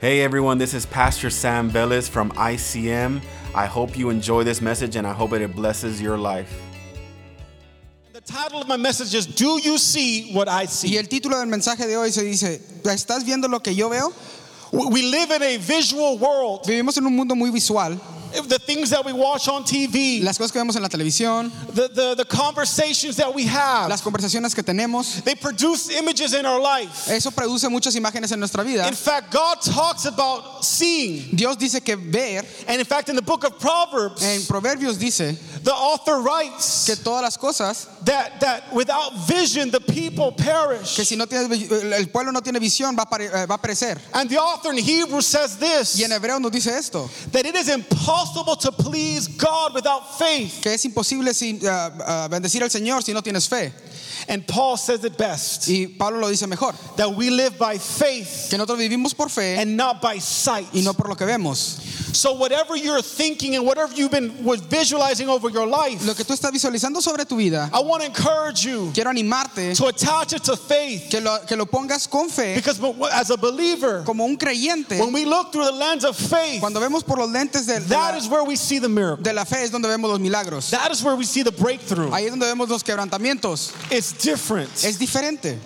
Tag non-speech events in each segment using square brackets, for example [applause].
Hey everyone, this is Pastor Sam Velez from ICM. I hope you enjoy this message and I hope it blesses your life. The title of my message is Do You See What I See? Y el título del mensaje de hoy se dice, ¿estás viendo lo que yo veo? We we live in a visual world. Vivimos en un mundo muy visual. The things that we watch on TV, Las cosas que vemos en la televisión, the, the, the conversations that we have, las conversaciones que tenemos, they produce images in our life. eso produce muchas imágenes en nuestra vida. In fact, God talks about seeing. Dios dice que ver, And in fact, in the book of Proverbs, en Proverbios dice the author writes que todas las cosas, that, that without vision, the people perish. que si no tienes, el pueblo no tiene visión, va a, eh, va a perecer. And the author in Hebrews says this Y en hebreo nos dice esto, that it is impossible to please God without faith. que es imposible sin, ah, ah, bendecir al Señor si no tienes fe. And Paul says it best Y Pablo lo dice mejor, that we live by faith que nosotros vivimos por fe and not by sight. y no por lo que vemos. So, whatever you're thinking and whatever you've been visualizing over your life, Lo que tú estás visualizando sobre tu vida, I want to encourage you quiero animarte to attach it to faith. que lo, que lo pongas con fe, Because as a believer, como un creyente. when we look through the lens of faith, Cuando vemos por los lentes de, de that la, is where we see the miracle. de la fe es donde vemos los milagros. That is where we see the breakthrough. Ahí es donde vemos los quebrantamientos. It's different. Es diferente.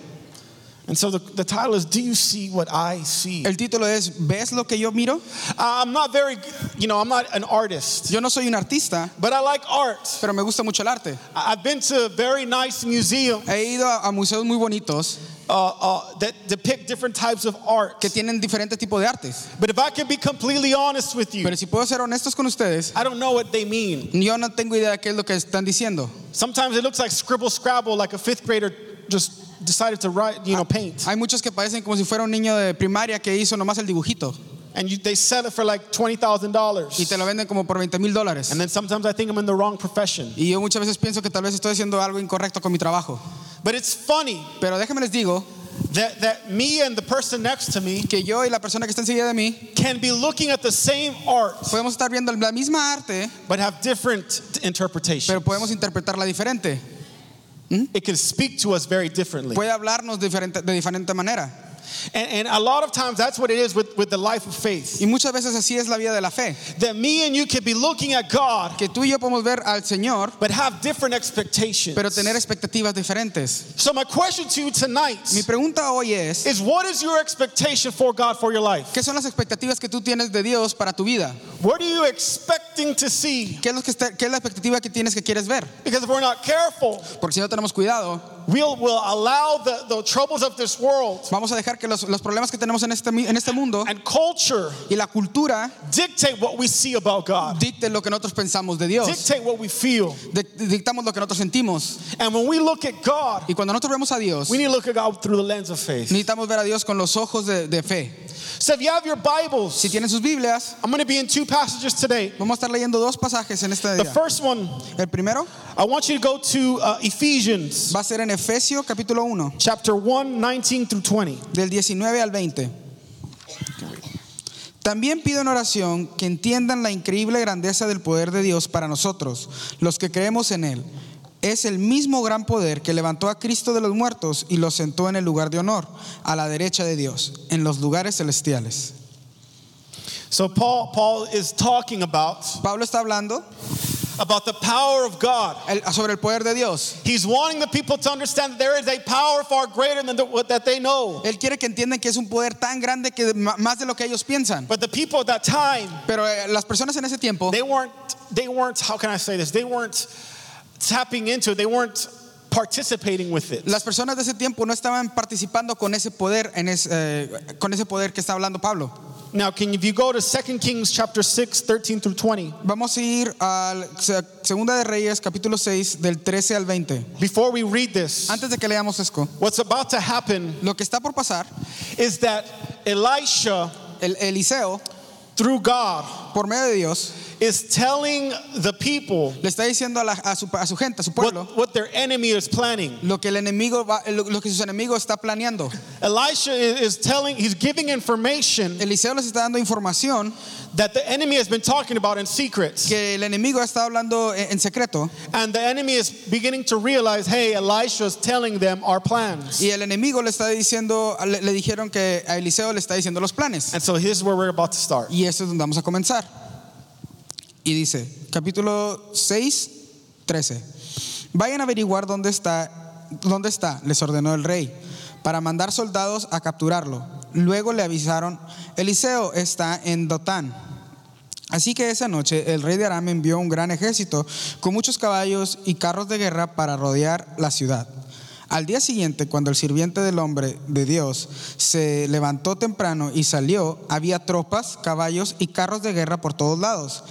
And so the, the title is Do You See What I See? El título es ¿Ves lo que yo miro? I'm not very, you know, I'm not an artist, Yo no soy un artista, but I like art. pero me gusta mucho el arte. I've been to very nice museums He ido a, a museos muy bonitos uh, uh, that depict different types of art. que tienen diferentes tipos de artes. But if I can be completely honest with you, Pero si puedo ser honestos con ustedes, I don't know what they mean. yo no tengo idea de qué es lo que están diciendo. Sometimes it looks like scribble scrabble, like a fifth grader just decided to write, you know, paint. Hay muchos que parecen como si fuera un niño de primaria que hizo nomás el dibujito And you, they sell it for like $20,000. y te lo venden como por 20 mil dólares. And then sometimes I think I'm in the wrong profession. Y yo muchas veces pienso que tal vez estoy haciendo algo incorrecto con mi trabajo. But it's funny Pero déjenme les digo that, that me and the person next to me que yo y la persona que está enseguida de mí can be looking at the same art podemos estar viendo la misma arte, but have different interpretations. pero podemos interpretarla diferente. It can speak to us very differently. Puede hablarnos diferente, de diferente manera. And, and a lot of times that's what it is with, with the life of faith. Y muchas veces así es la vida de la fe. That me and you can be looking at God Que tú y yo podemos ver al Señor, but have different expectations. pero tener expectativas diferentes. So my question to you tonight Mi pregunta hoy es, is what is your expectation for God for your life? ¿qué son las expectativas que tú tienes de Dios para tu vida? What are you expecting to see? ¿Qué es, lo que está- qué es la expectativa que tienes que quieres ver? Because if we're not careful, Porque si no tenemos cuidado, we'll, we'll allow the, the troubles of this world vamos a dejar que los, los problemas que tenemos en este, en este mundo and culture y la cultura dictate what we see about God, dicten lo que nosotros pensamos de Dios. dictate what we feel. Di- Dictamos lo que nosotros sentimos. And when we look at God, Y cuando nosotros vemos a Dios, we need to look at God through the lens of faith. necesitamos ver a Dios con los ojos de, de fe. So if you have your Bibles, Si tienen sus Biblias, I'm going to be in two passages today. vamos a estar leyendo dos pasajes en este The día. first one, El primero I want you to go to uh, Ephesians va a ser en Efesios capítulo 1, chapter 1, 19 through 20. del 19 al 20. También pido en oración que entiendan la increíble grandeza del poder de Dios para nosotros, los que creemos en Él. Es el mismo gran poder que levantó a Cristo de los muertos y lo sentó en el lugar de honor, a la derecha de Dios, en los lugares celestiales. So Paul, Paul is talking about, Pablo está hablando about the power of God. el- sobre el poder de Dios. He's wanting the people to understand that there is a power far greater than the, what that they know. Él quiere que entiendan que es un poder tan grande que más de lo que ellos piensan. But the people at that time, Pero eh, las personas en ese tiempo they weren't, they weren't, how can I say this? They weren't tapping into. They weren't participating with it. Las personas de ese tiempo no estaban participando con ese poder, en es- eh, con ese poder que está hablando Pablo. Now, can if you go to 2 Kings chapter 6, 13 through 20, Vamos a ir al Segunda de Reyes, capítulo 6, del 13 al 20. before we read this, Antes de que leamos esto, what's about to happen lo que está por pasar, is that Elisha, el Eliseo, through God, por medio de Dios, is telling the people Le está diciendo a, la- a su, a su gente, a su pueblo, what, what their enemy is planning. lo que el enemigo va- lo, lo que sus enemigos está planeando. Elisha is, telling, he's giving information Eliseo les está dando información that the enemy has been talking about in secret. que el enemigo está hablando en, en secreto And the enemy is beginning to realize, hey, Elisha is telling them our plans. y el enemigo le está diciendo, le, le dijeron que a Eliseo le está diciendo los planes. And so here's where we're about to start. Y esto es donde vamos a comenzar. Y dice, capítulo 6, 13. Vayan a averiguar dónde está, dónde está, les ordenó el rey, para mandar soldados a capturarlo. Luego le avisaron, Eliseo está en Dotán. Así que esa noche el rey de Aram envió un gran ejército con muchos caballos y carros de guerra para rodear la ciudad. Al día siguiente, cuando el sirviente del hombre de Dios se levantó temprano y salió, había tropas, caballos y carros de guerra por todos lados.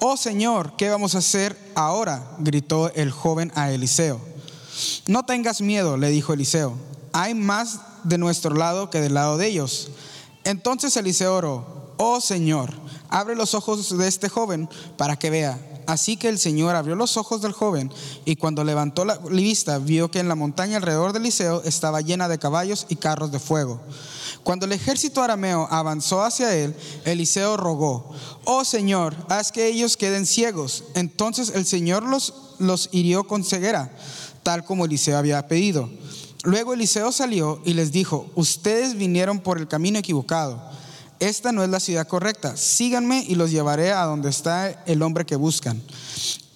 Oh Señor, ¿qué vamos a hacer ahora? gritó el joven a Eliseo. No tengas miedo, le dijo Eliseo. Hay más de nuestro lado que del lado de ellos. Entonces Eliseo oró, oh Señor, abre los ojos de este joven para que vea. Así que el Señor abrió los ojos del joven y cuando levantó la vista vio que en la montaña alrededor de Eliseo estaba llena de caballos y carros de fuego. Cuando el ejército arameo avanzó hacia él, Eliseo rogó, oh Señor, haz que ellos queden ciegos. Entonces el Señor los, los hirió con ceguera, tal como Eliseo había pedido. Luego Eliseo salió y les dijo, ustedes vinieron por el camino equivocado. Esta no es la ciudad correcta. Síganme y los llevaré a donde está el hombre que buscan.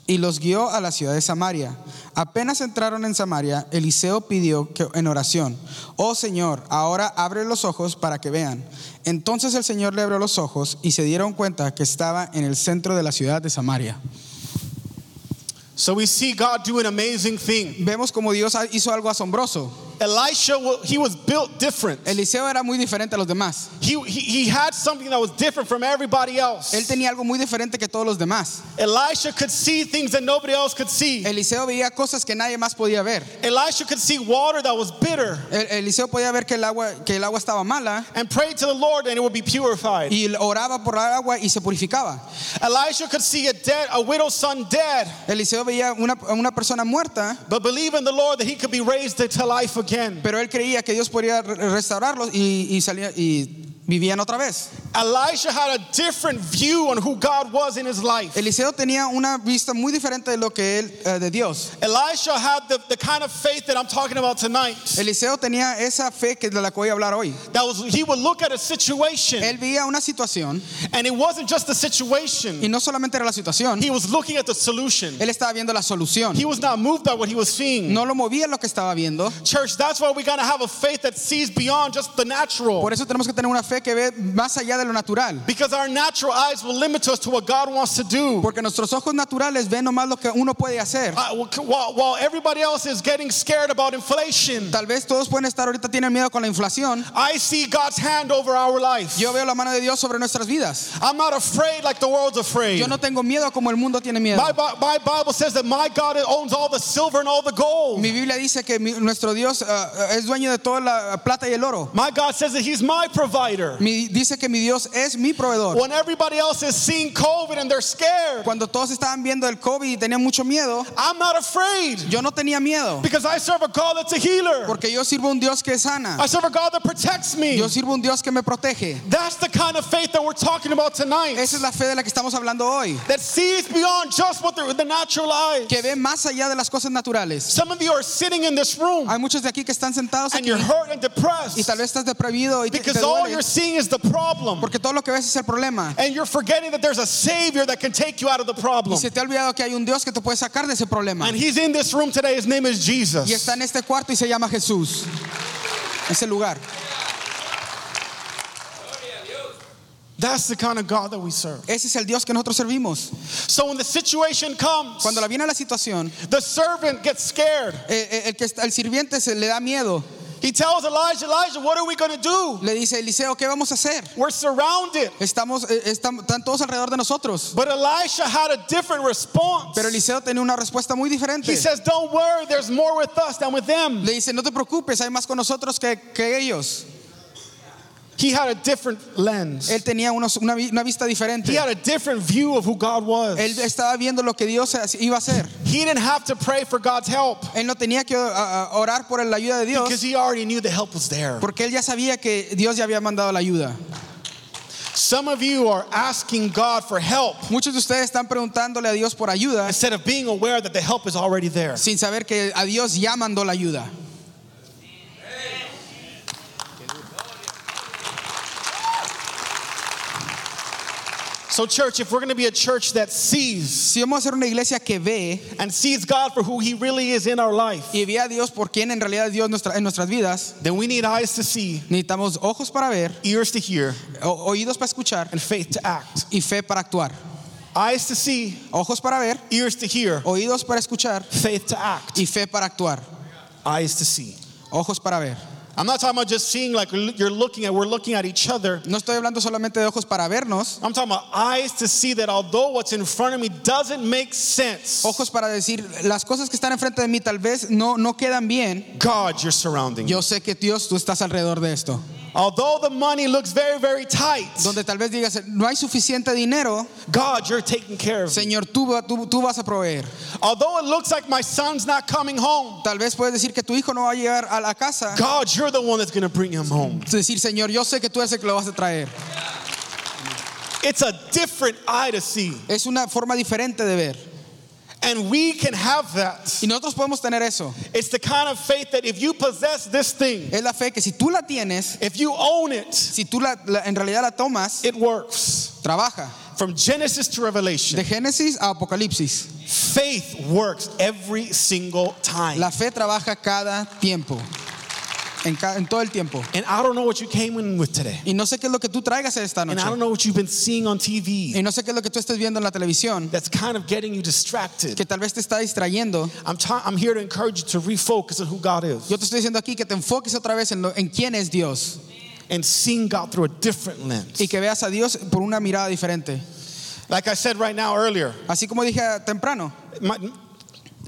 Y los guió a la ciudad de Samaria. Apenas entraron en Samaria, Eliseo pidió que, en oración, oh Señor, ahora abre los ojos para que vean. Entonces el Señor le abrió los ojos y se dieron cuenta que estaba en el centro de la ciudad de Samaria. So we see God do an amazing thing. Vemos como Dios hizo algo asombroso. Elisha, he was built different. Eliseo era muy diferente a los demás. He, he, he had something that was different from everybody else. Él tenía algo muy diferente que todos los demás. Elisha could see things that nobody else could see. Eliseo veía cosas que nadie más podía ver. Elisha could see water that was bitter El- Eliseo podía ver que el agua, que el agua estaba mala and pray to the Lord and it would be purified. y oraba por el agua y se purificaba. Elisha could see a dead, a widow's son dead, Eliseo veía una, una persona muerta, but believe in the Lord that he could be raised to life again. Pero él creía que Dios podía re- restaurarlos y, y salía y vivían otra vez. Elisha had a different view on who God was in his life. Eliseo tenía una vista muy diferente de lo que él eh, de Dios. Elisha had the, the kind of faith that I'm talking about tonight. Eliseo tenía esa fe que de la que voy a hablar hoy. That was he would look at a situation Él veía una situación and it wasn't just the situation. y no solamente era la situación, He was looking at the solution. él estaba viendo la solución. He was not moved by what he was seeing. No lo movía lo que estaba viendo. Church, that's why we gotta have a faith that sees beyond just the natural. Por eso tenemos que tener una fe que ve más allá de lo natural. Because our natural eyes will limit us to what God wants to do. Porque nuestros ojos naturales ven nomás lo que uno puede hacer. Uh, while, while everybody else is getting scared about inflation, Tal vez todos pueden estar ahorita tienen miedo con la inflación. I see God's hand over our life. Yo veo la mano de Dios sobre nuestras vidas. I'm not afraid like the world's afraid. Yo no tengo miedo como el mundo tiene miedo. My, my Bible says that my God owns all the silver and all the gold. Mi Biblia dice que mi- nuestro Dios ah, es dueño de toda la plata y el oro. My God says that He's my provider. Mi- dice que mi Dios es mi proveedor. When everybody else is seeing COVID and they're scared, Cuando todos estaban viendo el COVID y tenían mucho miedo, I'm not afraid yo no tenía miedo. because I serve a God that's a healer. Porque yo sirvo un Dios que sana. I serve a God that protects me. Yo sirvo un Dios que me protege. That's the kind of faith that we're talking about tonight. Esa es la fe de la que estamos hablando hoy. That sees beyond just what the, the natural eye. Que ve más allá de las cosas naturales. Some of you are sitting in this room Hay muchos de aquí que están sentados and aquí you're hurt and y depressed tal vez estás deprimido y te, te because all duele you're seeing is the problem. porque todo lo que ves es el problema. And you're forgetting that there's a Savior that can take you out of the problem. Y se te ha olvidado que hay un Dios que te puede sacar de ese problema. And He's in this room today. His name is Jesus. Y está en este cuarto y se llama Jesús. Ese lugar. That's the kind of God that we serve. Ese es el Dios que nosotros servimos. So when the situation comes, Cuando la viene la situación, the servant gets scared. eh, eh, el, que está- el sirviente se le da miedo. He tells Elijah, Elijah, what are we going to do? Le dice, Eliseo, ¿qué vamos a hacer? We're surrounded. Estamos, eh, estamos, están todos alrededor de nosotros. But Elisha had a different response. Pero Eliseo tenía una respuesta muy diferente. He says, Don't worry, there's more with us than with them. Le dice, no te preocupes, hay más con nosotros que, que ellos. He had a different lens. Él tenía unos- una, una vista diferente. He had a different view of who God was. Él estaba viendo lo que Dios iba a hacer. He didn't have to pray for God's help Él no tenía que uh, uh, orar por la ayuda de Dios. because he already knew the help was there. porque él ya sabía que Dios ya había mandado la ayuda. Some of you are asking God for help Muchos de ustedes están preguntándole a Dios por ayuda instead of being aware that the help is already there. sin saber que a Dios ya mandó la ayuda. So, church, if we're going to be a church that sees Si vamos a ser una iglesia que ve and sees God for who He really is in our life, y ve a Dios por quien en realidad Dios nuestra- en nuestras vidas, then we need eyes to see, necesitamos ojos para ver, ears to hear, oídos para escuchar and faith to act. y fe para actuar. Eyes to see, Ojos para ver, ears to hear, oídos para escuchar faith to act. y fe para actuar. Eyes to see. Ojos para ver. I'm not talking about just seeing like you're looking at, we're looking at each other. No estoy hablando solamente de ojos para vernos, I'm talking about eyes to see that although what's in front of me doesn't make sense, ojos para decir las cosas que están enfrente de mí tal vez no, no quedan bien. God, you're surrounding. Yo sé que Dios, tú estás alrededor de esto. Although the money looks very, very tight, Donde tal vez digas, no hay suficiente dinero, God, you're taking care of. Señor, tú, tú, tú vas a proveer. Although it looks like my son's not coming home, Tal vez puedes decir que tu hijo no va a llegar a la casa. God, you're the one that's going to bring him home. Es decir, Señor, yo sé que tú eres el que lo vas a traer. It's a different eye to see. Es una forma diferente de ver. And we can have that. Y nosotros podemos tener eso. It's the kind of faith that if you possess this thing, Es la fe que si tú la tienes, if you own it, si tú la, la- en realidad la tomas, it works. trabaja. From Genesis to Revelation, De Génesis a Apocalipsis. faith works every single time. La fe trabaja cada tiempo. En, en todo el tiempo. And I don't know what you came in with today. Y no sé qué es lo que tú traigas esta noche. And I don't know what you've been seeing on TV Y no sé qué es lo que tú estés viendo en la televisión. that's kind of getting you distracted. Que tal vez te está distrayendo. I'm, I'm here to encourage you to refocus on who God is Yo te estoy diciendo aquí que te enfoques otra vez en, lo- en quién es Dios. and seeing God through a different lens. Y que veas a Dios por una mirada diferente. Like I said right now earlier, Así como dije temprano. my,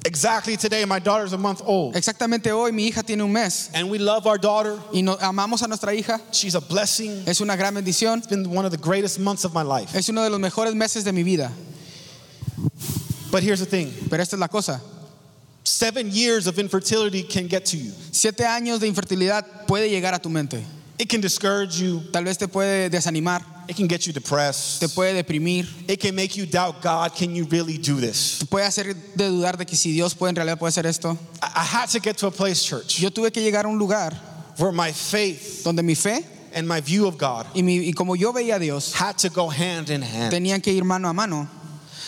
exactly today, my daughter's a month old. Exactamente hoy mi hija tiene un mes. And we love our daughter. Y no- amamos a nuestra hija. She's a blessing. It's Es una gran bendición. It's been one of the greatest months of my life. Es uno de los mejores meses de mi vida. But here's the thing Pero esta es la cosa. seven years of infertility can get to you. Siete años de infertilidad puede llegar a tu mente. It can discourage you, Tal vez te puede desanimar, it can get you depressed, te puede deprimir, it can make you doubt God, can you really do this? te puede hacer de dudar de que si Dios puede en realidad puede hacer esto. I, I had to get to a place, church, Yo tuve que llegar a un lugar where my faith donde mi fe and my view of God y, mi- y como yo veía a Dios had to go hand in hand. tenían que ir mano a mano.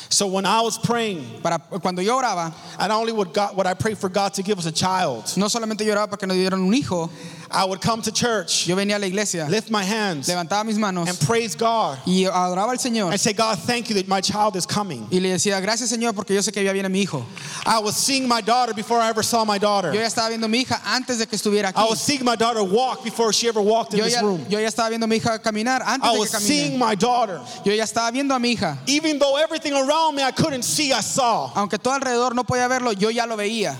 So when I was praying, Para cuando yo oraba, and not only would God, would I pray for God to give us a child, no solamente yo oraba para que nos dieran un hijo, I would come to church, yo venía a la iglesia, lift my hands, levantaba mis manos and praise God, y adoraba al Señor and say, God, thank you that my child is coming. y le decía gracias Señor porque yo sé que ya viene mi hijo. I was seeing my daughter before I ever saw my daughter. Yo ya estaba viendo a mi hija antes de que estuviera aquí. I was seeing my daughter walk before she ever walked in Yo this room. yo ya estaba viendo a mi hija caminar antes I de was seeing my daughter. Yo ya estaba viendo a mi hija. Even though everything around me I couldn't see, I saw. Aunque todo alrededor no podía verlo, yo ya lo veía.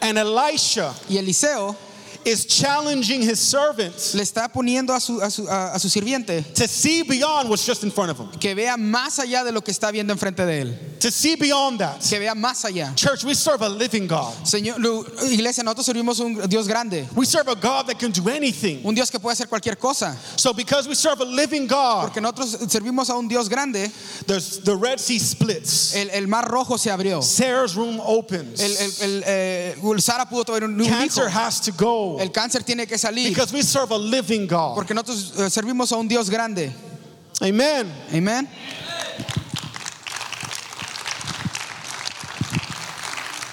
And Elisha Y Eliseo is challenging his servants le está poniendo a su, a su, a- su sirviente to see beyond what's just in front of him, que vea más allá de lo que está viendo enfrente de él. to see beyond that. Que vea más allá. Church, we serve a living God. Señor, iglesia, nosotros servimos un Dios grande. We serve a God that can do anything. Un Dios que puede hacer cualquier cosa. So, because we serve a living God, Porque nosotros servimos a un Dios grande. the Red Sea splits. El, el mar rojo se abrió. Sarah's room opens. El, el, el, eh, Sara pudo tener un, un hijo. Cancer has to go El cáncer tiene que salir. because we serve a living God. Porque nosotros eh, servimos a un Dios grande. Amen. Amén.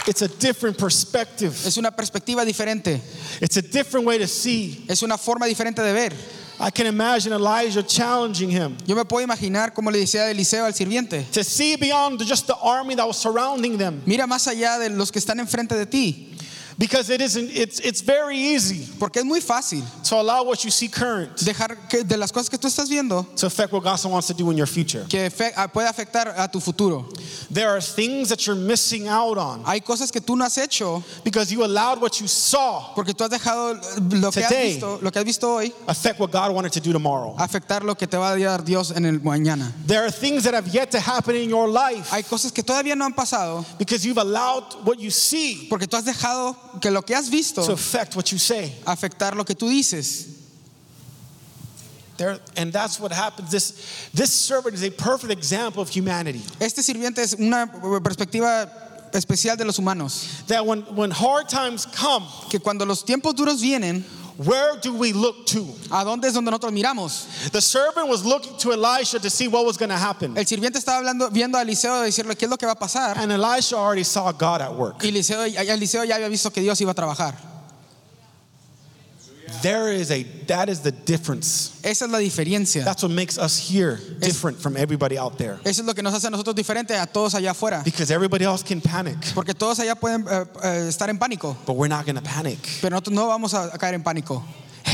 It's a different perspective. Es una perspectiva diferente. It's a different way to see. Es una forma diferente de ver. I can imagine Elijah challenging him Yo me puedo imaginar como le decía Eliseo al sirviente. to see beyond just the army that was surrounding them. Mira más allá de los que están enfrente de ti. Because it isn't, it's, it's very easy Porque es muy fácil to allow what you see current dejar que de las cosas que tú estás viendo to affect what God wants to do in your future. que fe- ah, puede afectar a tu futuro. There are things that you're missing out on Hay cosas que tú no has hecho because you allowed what you saw porque tú has dejado lo que has Today. visto, lo que has visto hoy affect what God wanted to do tomorrow. afectar lo que te va a dar Dios en el mañana. There are things that have yet to happen in your life Hay cosas que todavía no han pasado because you've allowed what you see porque tú has dejado que lo que has visto to affect what you say. afectar lo que tú dices. There, and that's what happens. This, this servant is a perfect example of humanity. Este sirviente es una perspectiva especial de los humanos, That when, when hard times come, que cuando los tiempos duros vienen, where do we look to? ¿a dónde es donde nosotros miramos? The servant was looking to Elisha to see what was going to happen. El sirviente estaba hablando, viendo a Eliseo decirle qué es lo que va a pasar. And Elisha already saw God at work. Y Eliseo, Eliseo ya había visto que Dios iba a trabajar. There is a, that is the difference. Esa es la diferencia. That's what makes us here different from everybody out there. Eso es lo que nos hace a nosotros diferentes a todos allá afuera. Because everybody else can panic, Porque todos allá pueden eh, eh, estar en pánico, but we're not going to panic. pero nosotros no vamos a a caer en pánico.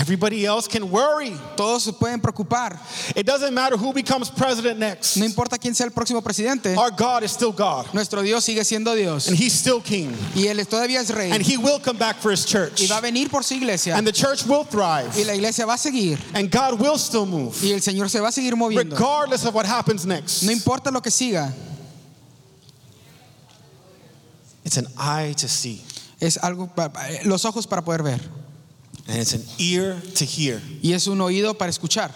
Everybody else can worry. Todos se pueden preocupar. It doesn't matter who becomes president next. No importa quién sea el próximo presidente, Our God is still God, nuestro Dios sigue siendo Dios. and He's still King, Y Él todavía es rey. and He will come back for His church, Y va a venir por su iglesia. and the church will thrive, Y la iglesia va a seguir. and God will still move, Y el Señor se va a seguir moviendo. regardless of what happens next. No importa lo que siga. It's an eye to see, Es algo, eh, los ojos para poder ver. And it's an ear to hear. Y es un oído para escuchar.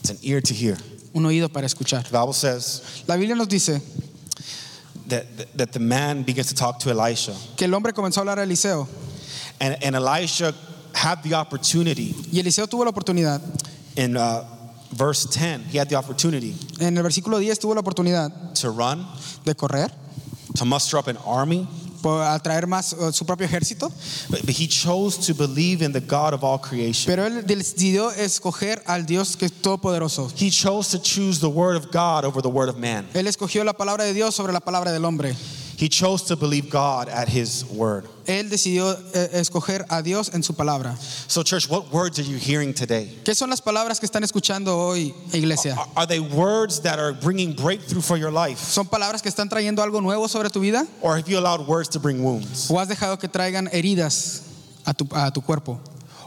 It's an ear to hear. Un oído para escuchar. The Bible says La Biblia nos dice that, that the man begins to talk to Elisha, que el hombre comenzó a hablar a Eliseo. and, and Elisha had the opportunity Y Eliseo tuvo la oportunidad. in uh, verse 10, he had the opportunity En el versículo 10 tuvo la oportunidad to run, de correr, to muster up an army, por atraer más eh, su propio ejército. but, but he chose to believe in the God of all creation. Pero él decidió escoger al Dios que es todopoderoso. He chose to choose the word of God over the word of man. Él escogió la palabra de Dios sobre la palabra del hombre. He chose to believe God at his word. Él decidió eh, escoger a Dios en su palabra. So, church, what words are you hearing today? ¿Qué son las palabras que están escuchando hoy, iglesia? Are- Are they words that are bringing breakthrough for your life? ¿Son palabras que están trayendo algo nuevo sobre tu vida? Or have you allowed words to bring wounds? ¿O has dejado que traigan heridas a tu, a tu cuerpo?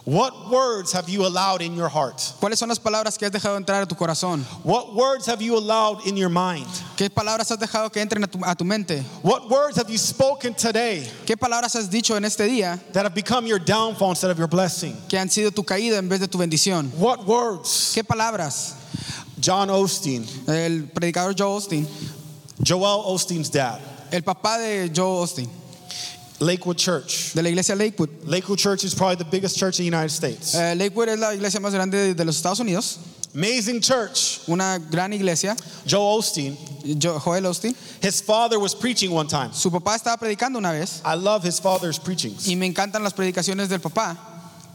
What words have you allowed in your heart? ¿Cuáles son las palabras que has dejado entrar a tu corazón? What words have you allowed in your mind? ¿Qué palabras has dejado que entren a tu, a tu mente? What words have you spoken today ¿Qué palabras has dicho en este día that have become your downfall instead of your blessing? que han sido tu caída en vez de tu bendición? What words? ¿Qué palabras? John Osteen, El predicador Joe Austin, Joel Osteen's dad, el papá de Joel Osteen, Lakewood Church. de la iglesia Lakewood. Lakewood Church is probably the biggest church in the United States. Eh, Lakewood es la iglesia más grande de los Estados Unidos, Amazing church. una gran iglesia. Joel Osteen, Jo- Joel Osteen, his father was preaching one time. su papá estaba predicando una vez I love his father's preachings. y me encantan las predicaciones del papá.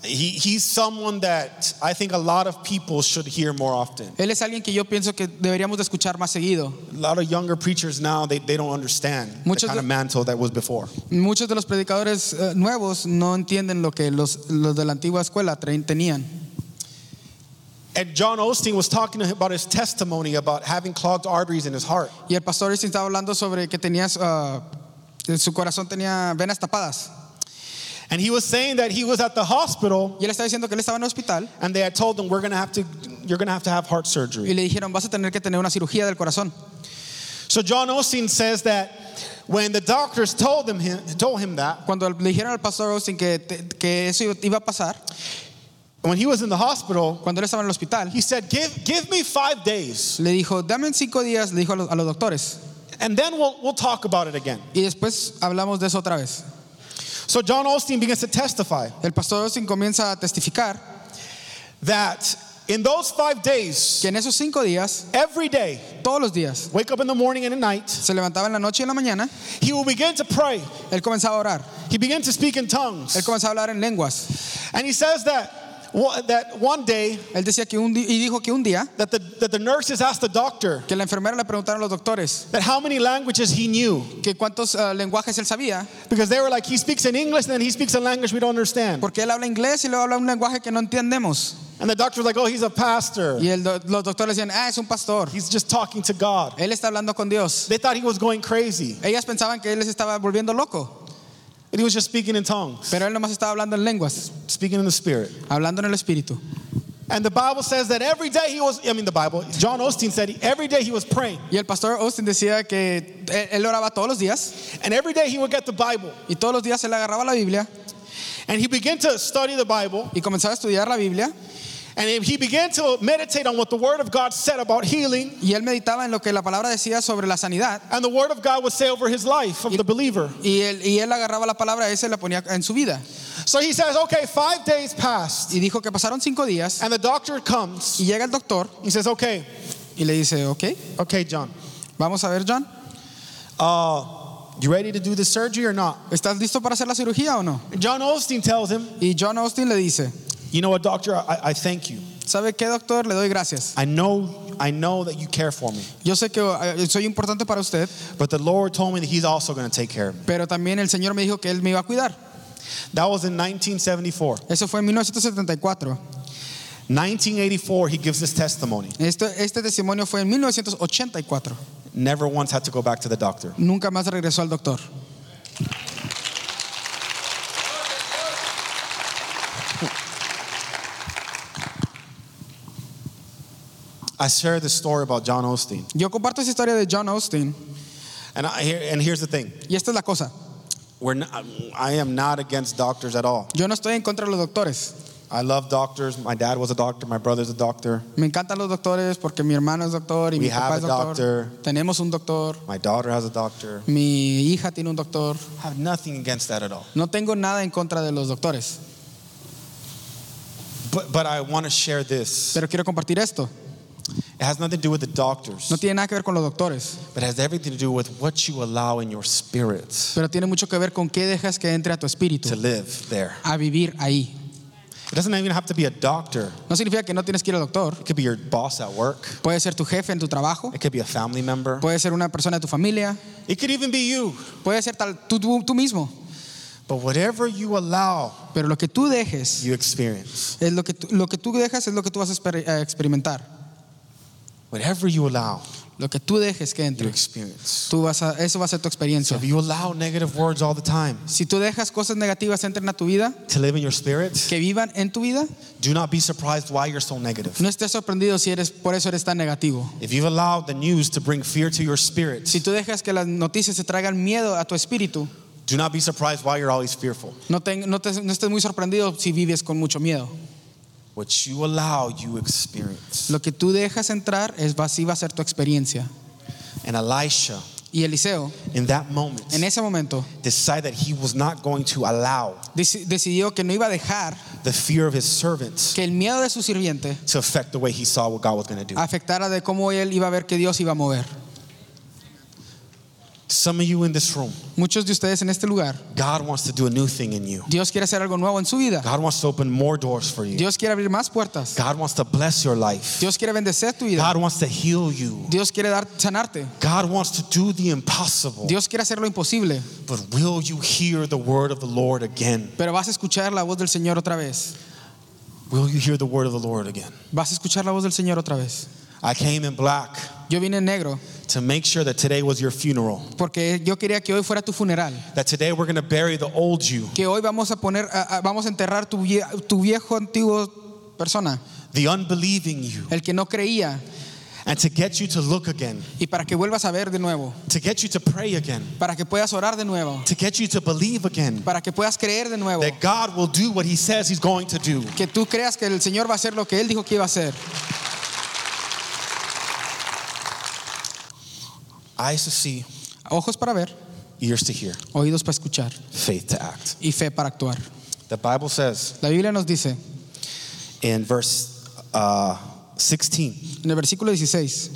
He, he's someone that I think a lot of people should hear more often. Él es alguien que yo pienso que deberíamos de escuchar más seguido. A lot of younger preachers now, they, they don't understand Muchos the kind de- of mantle that was before. Muchos de los predicadores eh, nuevos no entienden lo que los, los de la antigua escuela tenían. And John Osteen was talking about his testimony about having clogged arteries in his heart. Y el pastor Osteen estaba hablando sobre que tenías, ah, en su corazón tenía venas tapadas. And he was saying that he was at the hospital Y él estaba diciendo que él estaba en el hospital and they had told him, We're gonna have to, you're gonna have to have heart surgery. y le dijeron, vas a tener que tener una cirugía del corazón. So John Osteen says that when the doctors told him, told him that, Cuando le dijeron al pastor Osteen que, que eso iba a pasar, when he was in the hospital, cuando él estaba en el hospital, he said, Give, give me five days le dijo, dame cinco días, le dijo a los, a los doctores. and then we'll, we'll talk about it again. Y después hablamos de eso otra vez. So John Osteen begins to testify El pastor Osteen comienza a testificar that in those five days, que en esos cinco días, every day, todos los días, wake up in the morning and at night, se levantaba en la noche y en la mañana, he will begin to pray. él comenzaba a orar, He began to speak in tongues. él comenzaba a hablar en lenguas. And he says that that one day Él decía que un y dijo que un día that the, that the nurses asked the doctor que la enfermera le preguntaron a los doctores that how many languages he knew que cuántos ah, lenguajes él sabía, because they were like he speaks in English and then he speaks a language we don't understand. porque él habla inglés y luego habla un lenguaje que no entendemos. And the doctor was like, "Oh, he's a pastor. Y el los doctores decían, ah, es un pastor. He's just talking to God." Él está hablando con Dios. They thought he was going crazy. Ellas pensaban que él les estaba volviendo loco, And he was just speaking in tongues, pero él nomás estaba hablando en lenguas, speaking in the spirit. hablando en el espíritu. And the Bible says that every day he was, I mean, the Bible, John Osteen said he, every day he was praying. Y el pastor Osteen decía que él, él oraba todos los días And every day he would get the Bible. y todos los días él agarraba la Biblia And he began to study the Bible. y comenzaba a estudiar la Biblia And he began to meditate on what the Word of God said about healing. y él meditaba en lo que la palabra decía sobre la sanidad And the Word of God would say over his life of the believer. y él, y él agarraba la palabra esa y la ponía en su vida. So he says, okay, five days passed. Y dijo que pasaron cinco días And the doctor comes. y llega el doctor He says, okay, y le dice, ok, okay, John, vamos a ver John, uh, you ready to do the surgery or not? ¿estás listo para hacer la cirugía o no? John Osteen tells him, Y John Osteen le dice, you know what, doctor, I, I thank you. ¿sabe qué doctor? Le doy gracias. I know, I know that you care for me. Yo sé que eh, soy importante para usted, But the Lord told me that He's also going to take care of me. pero también el Señor me dijo que Él me iba a cuidar. That was in 1974. Eso fue en 1974. 1984, he gives this testimony. Este, este testimonio fue en 1984. Never once had to go back to the doctor. Nunca más regresó al doctor. I share this story about John Osteen. Yo comparto esa historia de John Osteen And, I, here- and here's the thing y esta es la cosa. We're not, I am not against doctors at all. Yo no estoy en contra de los doctores. I love doctors. My dad was a doctor, my brother's a doctor, Me encantan los doctores porque mi hermano es doctor y We mi papá have es a doctor. doctor. Tenemos un doctor. my daughter has a doctor. Mi hija tiene un doctor. I have nothing against that at all. No tengo nada en contra de los doctores. But, but I want to share this. Pero quiero compartir esto. It has nothing to do with the doctors, No tiene nada que ver con los doctores, but it has everything to do with what you allow in your spirit pero tiene mucho que ver con qué dejas que entre a tu espíritu, to live there. a vivir ahí. It doesn't even have to be a doctor. No significa que no tienes que ir al doctor. It could be your boss at work. Puede ser tu jefe en tu trabajo, It could be a family member. puede ser una persona de tu familia, It could even be you. puede ser tal, tú, tú, tú mismo. But whatever you allow, Pero lo que tú dejes, you experience. es lo que tú, lo que tú dejas es lo que tú vas a experimentar. Whatever you allow, Lo que tú dejes que you entre, experience. tú vas a, eso va a ser tu So experiencia. if you allow negative words all the time Si tú dejas cosas negativas entren a tu vida, to live in your spirit, que vivan en tu vida, do not be surprised why you're so negative. no estés sorprendido si eres por eso eres tan negativo. If you've allowed the news to bring fear to your spirit, Si tú dejas que las noticias se traigan miedo a tu espíritu, do not be surprised why you're always fearful. no, te- no te- no estés muy sorprendido si vives con mucho miedo. What you allow, you experience. Lo que tú dejas entrar es así va a ser tu experiencia. And Elisha, Y Eliseo, in that moment, en ese momento, decided that he was not going to allow deci- decidió que no iba a dejar the fear of his servants que el miedo de su sirviente to affect the way he saw what God was going to do. afectara de cómo él iba a ver que Dios iba a mover. Some of you in this room, Muchos de ustedes en este lugar, God wants to do a new thing in you. Dios quiere hacer algo nuevo en su vida. God wants to open more doors for you. Dios quiere abrir más puertas. God wants to bless your life. Dios quiere bendecer tu vida. God wants to heal you. Dios quiere dar sanarte. God wants to do the impossible. Dios quiere hacer lo imposible. But will you hear the word of the Lord again? Pero vas a escuchar la voz del Señor otra vez. Will you hear the word of the Lord again? Vas a escuchar la voz del Señor otra vez. I came in black Yo vine en negro to make sure that today was your funeral. porque yo quería que hoy fuera tu funeral. That today we're going to bury the old you, Que hoy vamos a poner, a- vamos a enterrar tu, vie- tu viejo antiguo persona, the unbelieving you, el que no creía, and to get you to look again, y para que vuelvas a ver de nuevo, to get you to pray again, para que puedas orar de nuevo, to get you to believe again. Para que puedas creer de nuevo, that God will do what he says he's going to do. que tú creas que el Señor va a hacer lo que Él dijo que iba a hacer. Eyes to see, Ojos para ver, ears to hear, oídos para escuchar faith to act. y fe para actuar. The Bible says La Biblia nos dice in verse uh, 16, en el versículo 16,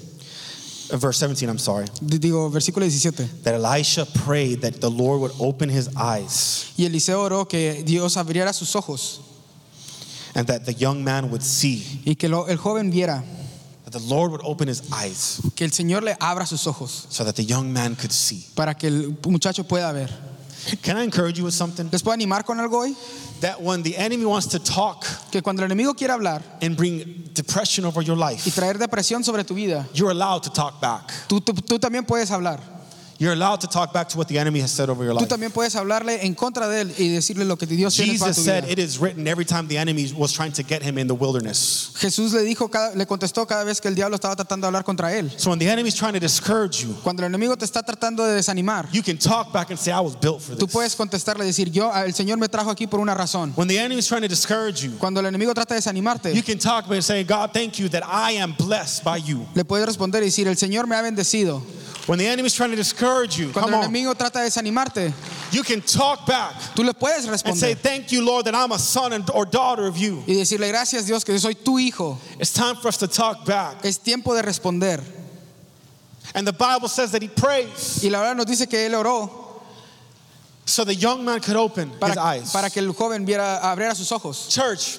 uh, verse 17, I'm sorry, digo versículo 17, that Elisha prayed that the Lord would open his eyes. y Eliseo oró que Dios abriera sus ojos. and that the young man would see, y que lo- el joven viera, the Lord would open his eyes que el Señor le abra sus ojos so that the young man could see. para que el muchacho pueda ver. Can I encourage you with something? ¿Les puedo animar con algo hoy? That when the enemy wants to talk Que cuando el enemigo quiere hablar and bring depression over your y life, traer depresión sobre tu vida, you're allowed to talk back. tú, tú, tú también puedes hablar. You're allowed to talk back to what the enemy has said over your life. Tú también puedes hablarle en contra de él y decirle lo que Dios tiene para Jesus said, vida. It is written every time the enemy was trying to get him in the wilderness. Jesús le dijo, le contestó cada vez que el diablo estaba tratando de hablar contra él. So when the enemy's trying to discourage you, Cuando el enemigo te está tratando de desanimar, you can talk back and say, I was built for tú this. puedes contestarle decir, yo, el Señor me trajo aquí por una razón. When the enemy's trying to discourage you, Cuando el enemigo trata de desanimarte, you can talk back and say, God, thank you that I am blessed by you. le puedes responder y decir, el Señor me ha bendecido. When the enemy's trying to discourage you, Cuando come el on, enemigo trata de desanimarte, you can talk back tú le puedes and say, responder Thank you, Lord, that I'm a son and- or daughter of you. y decirle, gracias Dios que yo soy tu hijo. It's time for us to talk back. Es tiempo de responder. And the Bible says that he prays Y la verdad nos dice que él oró so the young man could open his para, eyes. para que el joven viera, abriera sus ojos. Church,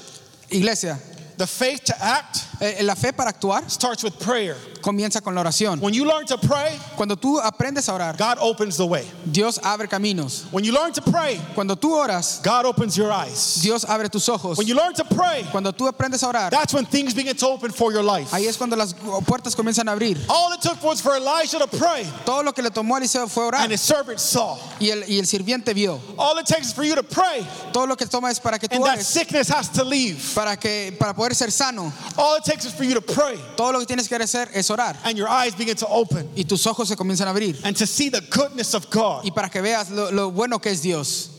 Iglesia, the faith to act Eh, la fe para actuar starts with prayer. comienza con la oración. When you learn to pray, Cuando tú aprendes a orar, God opens the way. Dios abre caminos. When you learn to pray, Cuando tú oras, God opens your eyes. Dios abre tus ojos. When you learn to pray, Cuando tú aprendes a orar, that's when things begin to open for your life. ahí es cuando las puertas comienzan a abrir. All it took was for Elijah to pray, Todo lo que le tomó a Eliseo fue orar and his servant saw. y el, y el sirviente vio. All it takes is for you to pray, Todo lo que toma es para que tú and that sickness has to leave. para, que, para poder ser sano. All it takes is for you to pray, Todo lo que tienes que hacer es orar and your eyes begin to open, y tus ojos se comienzan a abrir and to see the goodness of God. y para que veas lo, lo bueno que es Dios.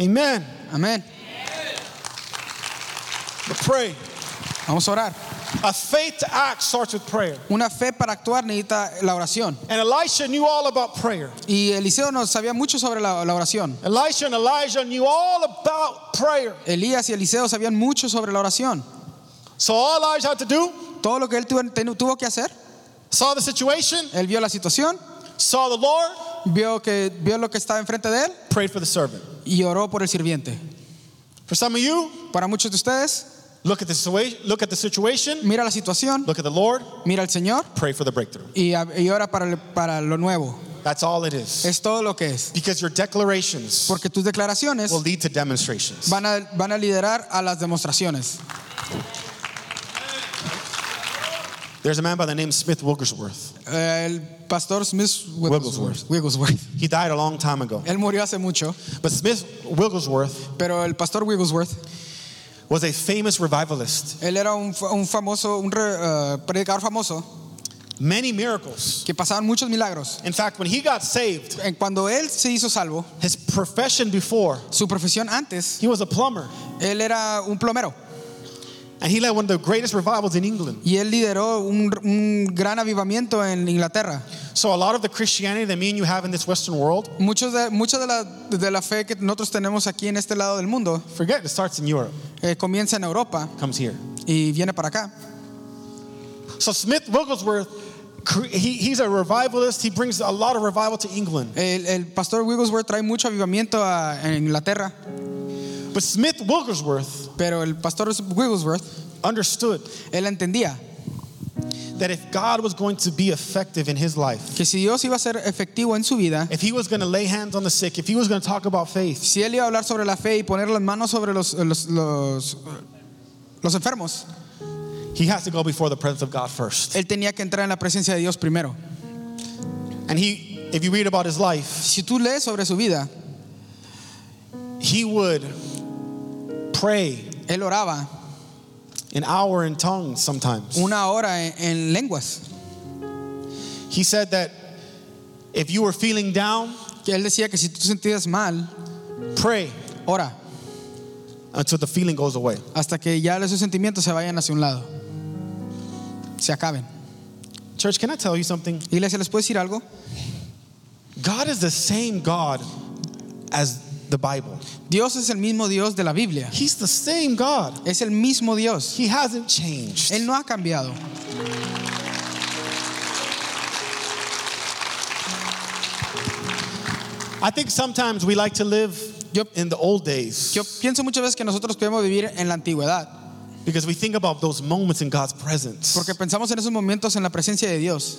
Amen. Amén. But pray. Vamos a orar. A faith to act starts with prayer. Una fe para actuar necesita la oración. And Elisha knew all about prayer. Y Eliseo nos sabía mucho sobre la, la oración. Elisha and Elijah knew all about prayer. Elías y Eliseo sabían mucho sobre la oración. So all Elijah had to do, Todo lo que él tuvo, tuvo que hacer, saw the situation, él vio la situación, saw the Lord, vio, que, vio lo que estaba enfrente de él prayed for the servant. y oró por el sirviente. For some of you, Para muchos de ustedes, look at the situation, look at the situation, mira la situación, look at the Lord, mira al Señor pray for the breakthrough. y, y ora para, para lo nuevo. That's all it is. Es todo lo que es. Because your declarations Porque tus declaraciones will lead to demonstrations. van a, van a liderar a las demostraciones. There's a man by the name of Smith Wigglesworth. Eh, El pastor Smith Wigglesworth. Wigglesworth. [laughs] He died a long time ago. Él murió hace mucho, But Smith Wigglesworth pero el pastor Wigglesworth, was a famous revivalist. él era un, un famoso, un re- eh, predicador famoso Many miracles. que pasaban muchos milagros. In fact, when he got saved, En- Cuando él se hizo salvo, his profession before, su profesión antes, he was a plumber. él era un plomero And he led one of the greatest revivals in England. y él lideró un, un gran avivamiento en Inglaterra. So a lot of the Christianity that me and you have in this Western world, Muchos de, mucha de la, de la fe que nosotros tenemos aquí en este lado del mundo forget it starts in Europe, eh, comienza en Europa comes here. y viene para acá. So Smith Wigglesworth, he, he's a revivalist. He brings a lot of revival to England. El, el pastor Wigglesworth trae mucho avivamiento a, en Inglaterra, But Smith Wigglesworth pero el pastor Wigglesworth, understood él entendía that if God was going to be effective in his life, que si Dios iba a ser efectivo en su vida, if he was going to lay hands on the sick, if he was going to talk about faith, si él iba a hablar sobre la fe y poner las manos sobre los, los, los, los enfermos, he has to go before the presence of God first. él tenía que entrar en la presencia de Dios primero. And he, if you read about his life, Si tú lees sobre su vida, he would pray él oraba an hour in tongues sometimes. una hora en, en lenguas. He said that if you were feeling down, Que él decía que si tú te sentías mal, pray ora until the feeling goes away. hasta que ya esos sentimientos se vayan hacia un lado, se acaben. Church, can I tell you something? Iglesia, ¿les puedo decir algo? God is the same God as the Bible. Dios es el mismo Dios de la Biblia. He's the same God. Es el mismo Dios. He hasn't changed. Él no ha cambiado. I think sometimes we like to live Yo- in the old days. Yo pienso muchas veces que nosotros podemos vivir en la antigüedad. Because we think about those moments in God's presence. Porque pensamos en esos momentos en la presencia de Dios.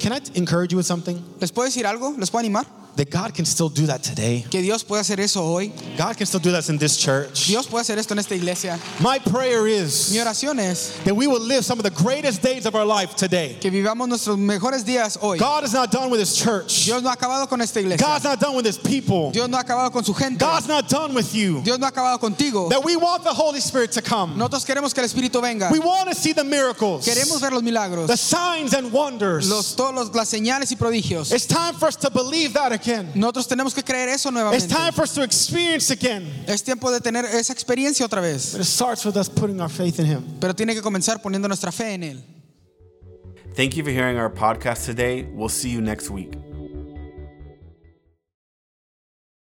Can I encourage you with something? ¿Les puedo decir algo? ¿Les puedo animar? That God can still do that today. Que Dios puede hacer eso hoy. God can still do that in this church. Dios puede hacer esto en esta iglesia. My prayer is Mi oración es that we will live some of the greatest days of our life today. que vivamos nuestros mejores días hoy. God is not done with his church. Dios no ha acabado con esta iglesia. God's not done with his people. Dios no ha acabado con su gente. God's not done with you. Dios no ha acabado contigo. That we want the Holy Spirit to come. Nosotros queremos que el Espíritu venga. We want to see the miracles, Queremos ver los milagros, the signs and wonders. los, todos los- las señales y prodigios. It's time for us to believe that again. Nosotros tenemos que creer eso It's nuevamente. time for us to experience again. Es tiempo de tener esa experiencia otra vez. But it starts with us putting our faith in Him. Pero tiene que comenzar poniendo nuestra fe en Él. Thank you for hearing our podcast today. We'll see you next week.